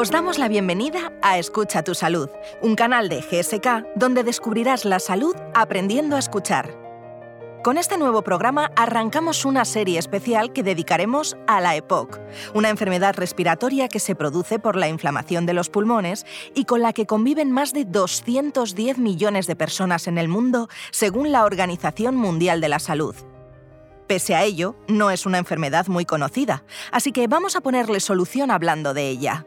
Os damos la bienvenida a Escucha tu Salud, un canal de GSK donde descubrirás la salud aprendiendo a escuchar. Con este nuevo programa arrancamos una serie especial que dedicaremos a la EPOC, una enfermedad respiratoria que se produce por la inflamación de los pulmones y con la que conviven más de 210 millones de personas en el mundo, según la Organización Mundial de la Salud. Pese a ello, no es una enfermedad muy conocida, así que vamos a ponerle solución hablando de ella.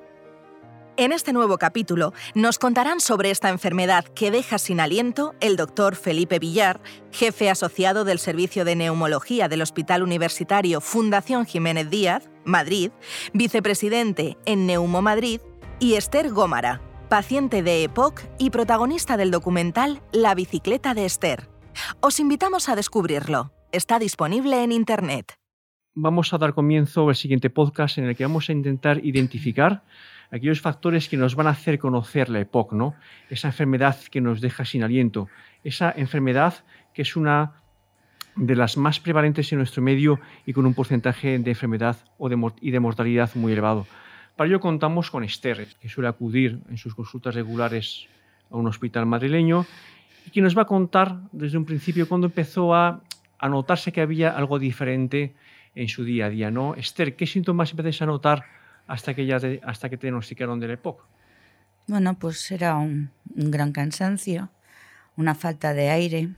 En este nuevo capítulo nos contarán sobre esta enfermedad que deja sin aliento el doctor Felipe Villar, jefe asociado del Servicio de Neumología del Hospital Universitario Fundación Jiménez Díaz, Madrid, vicepresidente en Neumo Madrid, y Esther Gómara, paciente de EPOC y protagonista del documental La bicicleta de Esther. Os invitamos a descubrirlo. Está disponible en Internet. Vamos a dar comienzo al siguiente podcast en el que vamos a intentar identificar aquellos factores que nos van a hacer conocer la EPOC, ¿no? esa enfermedad que nos deja sin aliento, esa enfermedad que es una de las más prevalentes en nuestro medio y con un porcentaje de enfermedad y de mortalidad muy elevado. Para ello contamos con Esther, que suele acudir en sus consultas regulares a un hospital madrileño y que nos va a contar desde un principio cuando empezó a a notarse que había algo diferente en su día a día. ¿no? Esther, ¿qué síntomas empezáis a notar hasta que, ya te, hasta que te diagnosticaron del EPOC? Bueno, pues era un, gran cansancio, una falta de aire,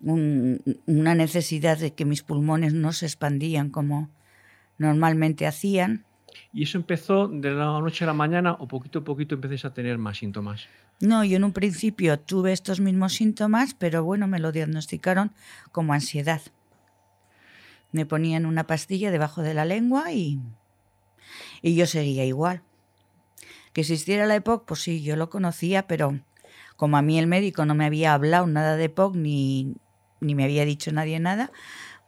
una necesidad de que mis pulmones no se expandían como normalmente hacían. ¿Y eso empezó de la noche a la mañana o poquito a poquito empecéis a tener más síntomas? No, yo en un principio tuve estos mismos síntomas, pero bueno, me lo diagnosticaron como ansiedad. Me ponían una pastilla debajo de la lengua y, y yo seguía igual. Que existiera la EPOC, pues sí, yo lo conocía, pero como a mí el médico no me había hablado nada de EPOC ni, ni me había dicho nadie nada,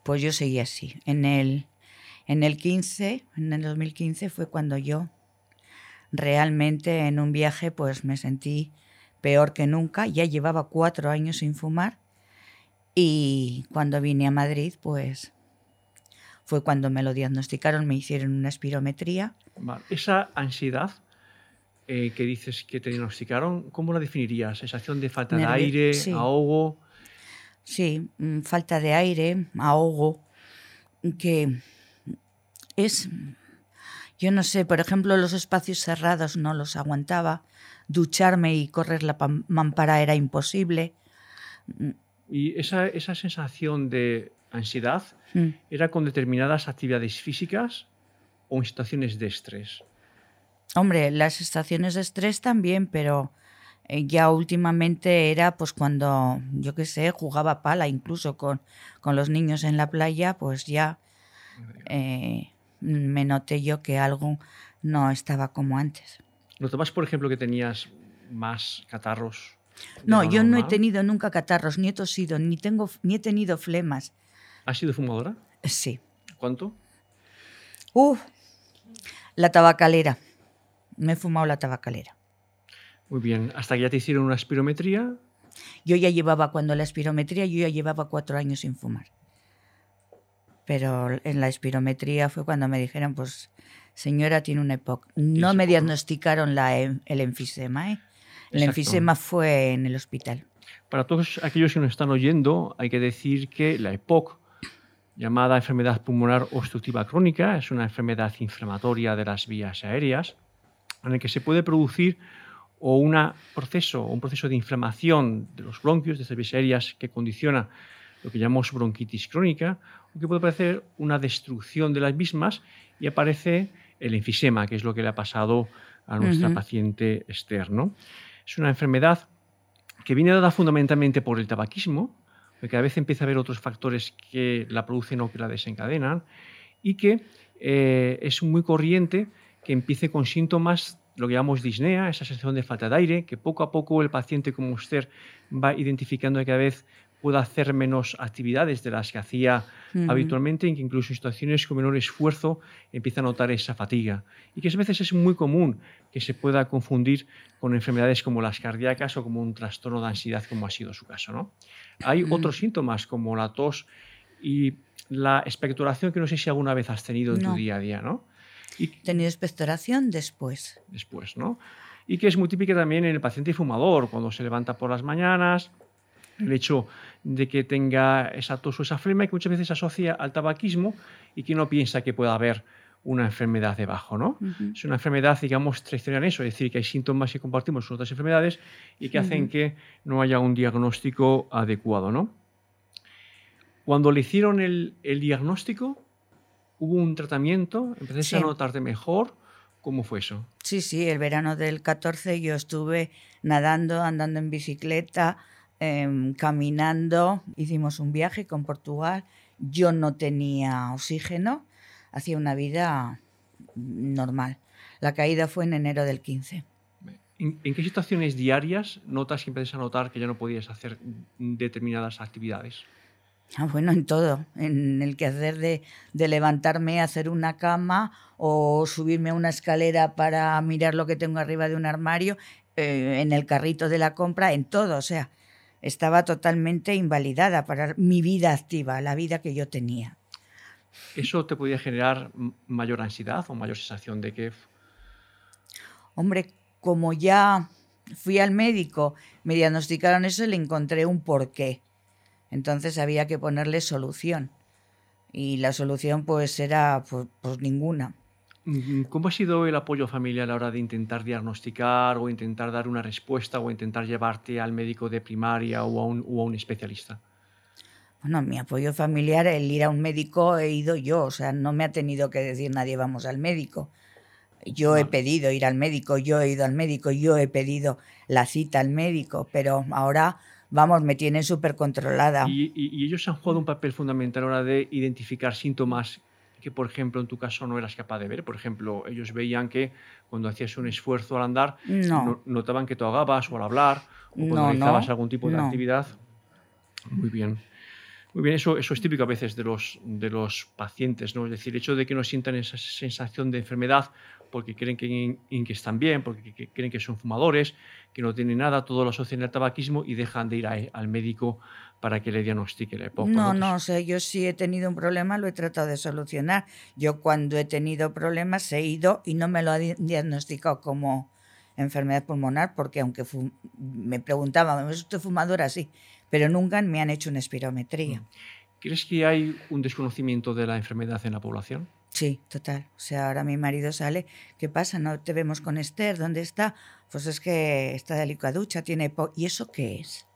pues yo seguía así. En el, en el 15, en el 2015 fue cuando yo realmente en un viaje pues me sentí peor que nunca. Ya llevaba cuatro años sin fumar y cuando vine a Madrid pues fue cuando me lo diagnosticaron, me hicieron una espirometría. Esa ansiedad eh, que dices que te diagnosticaron, ¿cómo la definirías? ¿Sensación de falta de aire, ahogo? Sí, mm, falta de aire, ahogo, que es yo no sé, por ejemplo, los espacios cerrados no los aguantaba, ducharme y correr la mampara era imposible. ¿Y esa, esa sensación de ansiedad mm. era con determinadas actividades físicas o en situaciones de estrés? Hombre, las estaciones de estrés también, pero eh, ya últimamente era pues cuando, yo qué sé, jugaba pala incluso con, con los niños en la playa, pues ya me noté yo que algo no estaba como antes. ¿Notabas, por ejemplo, que tenías más catarros? No, yo no he tenido nunca catarros, ni he tosido, ni, tengo, ni he tenido flemas. ¿Has sido fumadora? Sí. ¿Cuánto? Uf, la tabacalera. Me he fumado la tabacalera. Muy bien. ¿Hasta que ya te hicieron una espirometría? Yo ya llevaba, cuando la espirometría, yo ya llevaba cuatro años sin fumar. Pero en la espirometría fue cuando me dijeron, pues, señora, tiene un EPOC. No me diagnosticaron la, el enfisema, ¿eh? El enfisema fue en el hospital. Para todos aquellos que nos están oyendo, hay que decir que la EPOC, llamada enfermedad pulmonar obstructiva crónica, es una enfermedad inflamatoria de las vías aéreas, en la que se puede producir o una proceso, un proceso de inflamación de los bronquios, de estas vías aéreas, que condiciona lo que llamamos bronquitis crónica, o que puede parecer una destrucción de las mismas y aparece el enfisema, que es lo que le ha pasado a nuestra paciente externo. Es una enfermedad que viene dada fundamentalmente por el tabaquismo, porque a veces empieza a haber otros factores que la producen o que la desencadenan, y que eh, es muy corriente que empiece con síntomas, lo que llamamos disnea, esa sensación de falta de aire, que poco a poco el paciente como usted va identificando que cada vez pueda hacer menos actividades de las que hacía habitualmente, y que incluso en situaciones con menor esfuerzo empieza a notar esa fatiga. Y que a veces es muy común que se pueda confundir con enfermedades como las cardíacas o como un trastorno de ansiedad, como ha sido su caso. ¿no? Hay otros síntomas como la tos y la expectoración que no sé si alguna vez has tenido en tu día a día, ¿no? He tenido expectoración después. Después, ¿no? Y que es muy típica también en el paciente fumador, cuando se levanta por las mañanas, el hecho de que tenga esa tos o esa flema que muchas veces se asocia al tabaquismo y que no piensa que pueda haber una enfermedad debajo, ¿no? Es una enfermedad, digamos, traicionera en eso, es decir, que hay síntomas que compartimos con otras enfermedades y que hacen que no haya un diagnóstico adecuado, ¿no? Cuando le hicieron el, diagnóstico, hubo un tratamiento, empezaste a notarte mejor. ¿Cómo fue eso? Sí, sí, el verano del 14 yo estuve nadando, andando en bicicleta, em, caminando, hicimos un viaje con Portugal, yo no tenía oxígeno, hacía una vida normal. La caída fue en enero del 15. ¿En, qué situaciones diarias notas que empiezas a notar que ya no podías hacer determinadas actividades? Ah, bueno, en todo, en el quehacer de, de levantarme, hacer una cama o subirme a una escalera para mirar lo que tengo arriba de un armario, eh, en el carrito de la compra, en todo, o sea, estaba totalmente invalidada para mi vida activa, la vida que yo tenía. ¿Eso te podía generar mayor ansiedad o mayor sensación de que... Hombre, como ya fui al médico, me diagnosticaron eso y le encontré un porqué. Entonces había que ponerle solución. Y la solución pues era pues, pues ninguna. ¿Cómo ha sido el apoyo familiar a la hora de intentar diagnosticar o intentar dar una respuesta o intentar llevarte al médico de primaria o a un, o a un especialista? Bueno, mi apoyo familiar, el ir a un médico he ido yo, o sea, no me ha tenido que decir nadie vamos al médico. Yo he pedido ir al médico, yo he ido al médico, yo he pedido la cita al médico, pero ahora, vamos, me tienen súper controlada. ¿Y, ¿Y, ellos han jugado un papel fundamental a la hora de identificar síntomas que, por ejemplo, en tu caso no eras capaz de ver? Por ejemplo, ellos veían que cuando hacías un esfuerzo al andar, notaban que tú ahogabas o al hablar, o cuando realizabas algún tipo de actividad. Muy bien. Muy bien, eso, eso es típico a veces de los, de los pacientes, ¿no? Es decir, el hecho de que no sientan esa sensación de enfermedad porque creen que, que están bien, porque creen que son fumadores, que no tienen nada, todo lo asocian al tabaquismo y dejan de ir al médico para que le diagnostique la época. No, no, o sea, yo sí he tenido un problema, lo he tratado de solucionar. Yo cuando he tenido problemas he ido y no me lo han diagnosticado como enfermedad pulmonar, porque aunque me preguntaban, ¿es usted fumadora? Sí, pero nunca me han hecho una espirometría. Mm. ¿Crees que hay un desconocimiento de la enfermedad en la población? Sí, total. O sea, ahora mi marido sale, ¿qué pasa? No te vemos con Esther, ¿dónde está? Pues es que está de licuaducha, tiene... ¿Y eso qué es?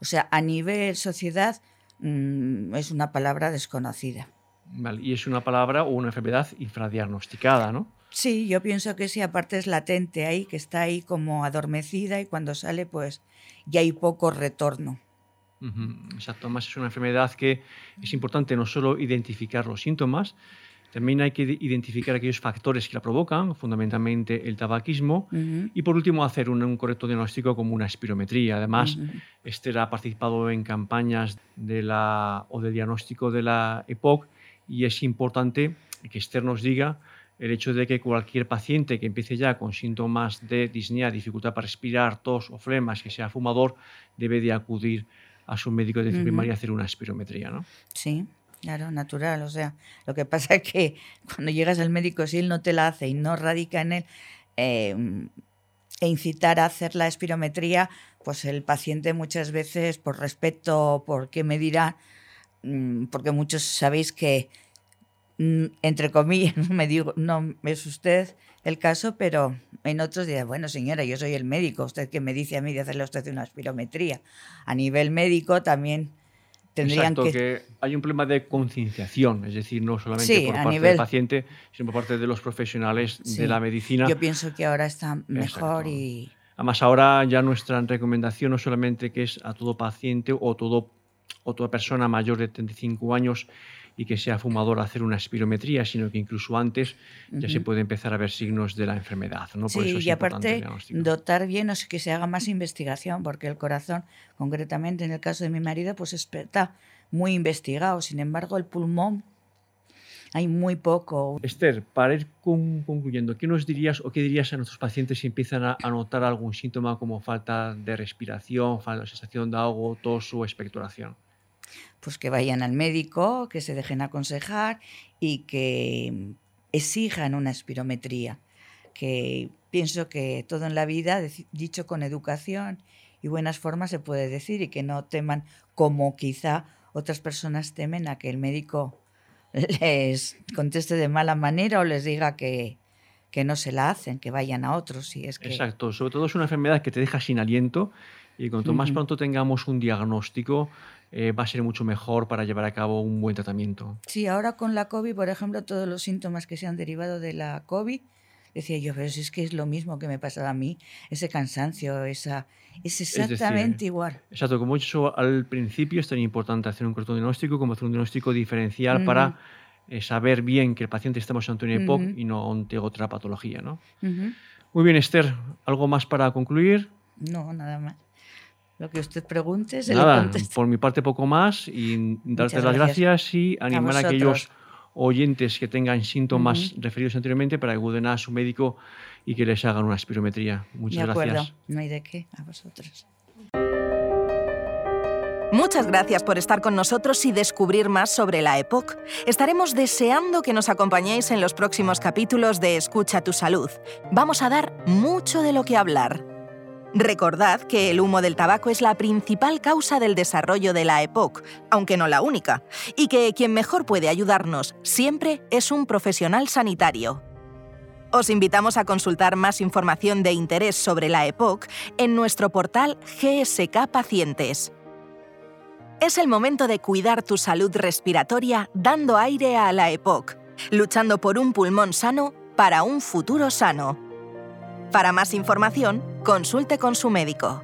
O sea, a nivel sociedad mm, es una palabra desconocida. Vale, y es una palabra o una enfermedad infradiagnosticada, ¿no? Sí, yo pienso que sí, aparte es latente ahí, que está ahí como adormecida y cuando sale pues ya hay poco retorno. Exacto, además es una enfermedad que es importante no solo identificar los síntomas, también hay que identificar aquellos factores que la provocan, fundamentalmente el tabaquismo, y por último hacer un, correcto diagnóstico como una espirometría. Además, Esther ha participado en campañas de la, o de diagnóstico de la EPOC y es importante que Esther nos diga el hecho de que cualquier paciente que empiece ya con síntomas de disnea, dificultad para respirar, tos o flemas, que sea fumador, debe de acudir a su médico de primaria a hacer una espirometría, ¿no? Sí, claro, natural. O sea, lo que pasa es que cuando llegas al médico, si él no te la hace y no radica en él, em, e incitar a hacer la espirometría, pues el paciente muchas veces, por respeto, por qué me dirá, mm, porque muchos sabéis que, mm, entre comillas, me digo, no es usted el caso, pero en otros días, bueno, señora, yo soy el médico, usted que me dice a mí de hacerle a usted una espirometría. A nivel médico también tendrían Exacto, que... hay un problema de concienciación, es decir, no solamente por parte del paciente, sino por parte de los profesionales de la medicina. Yo pienso que ahora está mejor y... Además, ahora ya nuestra recomendación no solamente que es a todo paciente o, todo, o toda persona mayor de 35 años y que sea fumador hacer una espirometría, sino que incluso antes ya se puede empezar a ver signos de la enfermedad. ¿no? Por sí, y aparte dotar bien o que se haga más investigación, porque el corazón, concretamente en el caso de mi marido, pues está muy investigado. Sin embargo, el pulmón hay muy poco. Esther, para ir concluyendo, ¿qué nos dirías o qué dirías a nuestros pacientes si empiezan a, notar algún síntoma como falta de respiración, falta de sensación de ahogo, tos o expectoración? Pues que vayan al médico, que se dejen aconsejar y que exijan una espirometría, que pienso que todo en la vida, dicho con educación y buenas formas, se puede decir y que no teman como quizá otras personas temen a que el médico les conteste de mala manera o les diga que, que no se la hacen, que vayan a otros. Y es que... Exacto, sobre todo es una enfermedad que te deja sin aliento y cuanto más pronto tengamos un diagnóstico, eh, va a ser mucho mejor para llevar a cabo un buen tratamiento. Sí, ahora con la COVID, por ejemplo, todos los síntomas que se han derivado de la COVID, decía yo, pero si es que es lo mismo que me pasaba a mí, ese cansancio, esa, es exactamente igual. Exacto, como he dicho al principio, es tan importante hacer un corto diagnóstico como hacer un diagnóstico diferencial para eh, saber bien que el paciente estamos ante un EPOC y no ante otra patología. ¿no? Muy bien, Esther, ¿algo más para concluir? No, nada más. Lo que usted pregunte, se Nada, por mi parte poco más y darte las gracias, y animar a, aquellos oyentes que tengan síntomas referidos anteriormente para que acuden a su médico y que les hagan una espirometría. Muchas de acuerdo. gracias. No hay de qué, a vosotros. Muchas gracias por estar con nosotros y descubrir más sobre la EPOC. Estaremos deseando que nos acompañéis en los próximos capítulos de Escucha tu salud. Vamos a dar mucho de lo que hablar. Recordad que el humo del tabaco es la principal causa del desarrollo de la EPOC, aunque no la única, y que quien mejor puede ayudarnos siempre es un profesional sanitario. Os invitamos a consultar más información de interés sobre la EPOC en nuestro portal GSK Pacientes. Es el momento de cuidar tu salud respiratoria dando aire a la EPOC, luchando por un pulmón sano para un futuro sano. Para más información, consulte con su médico.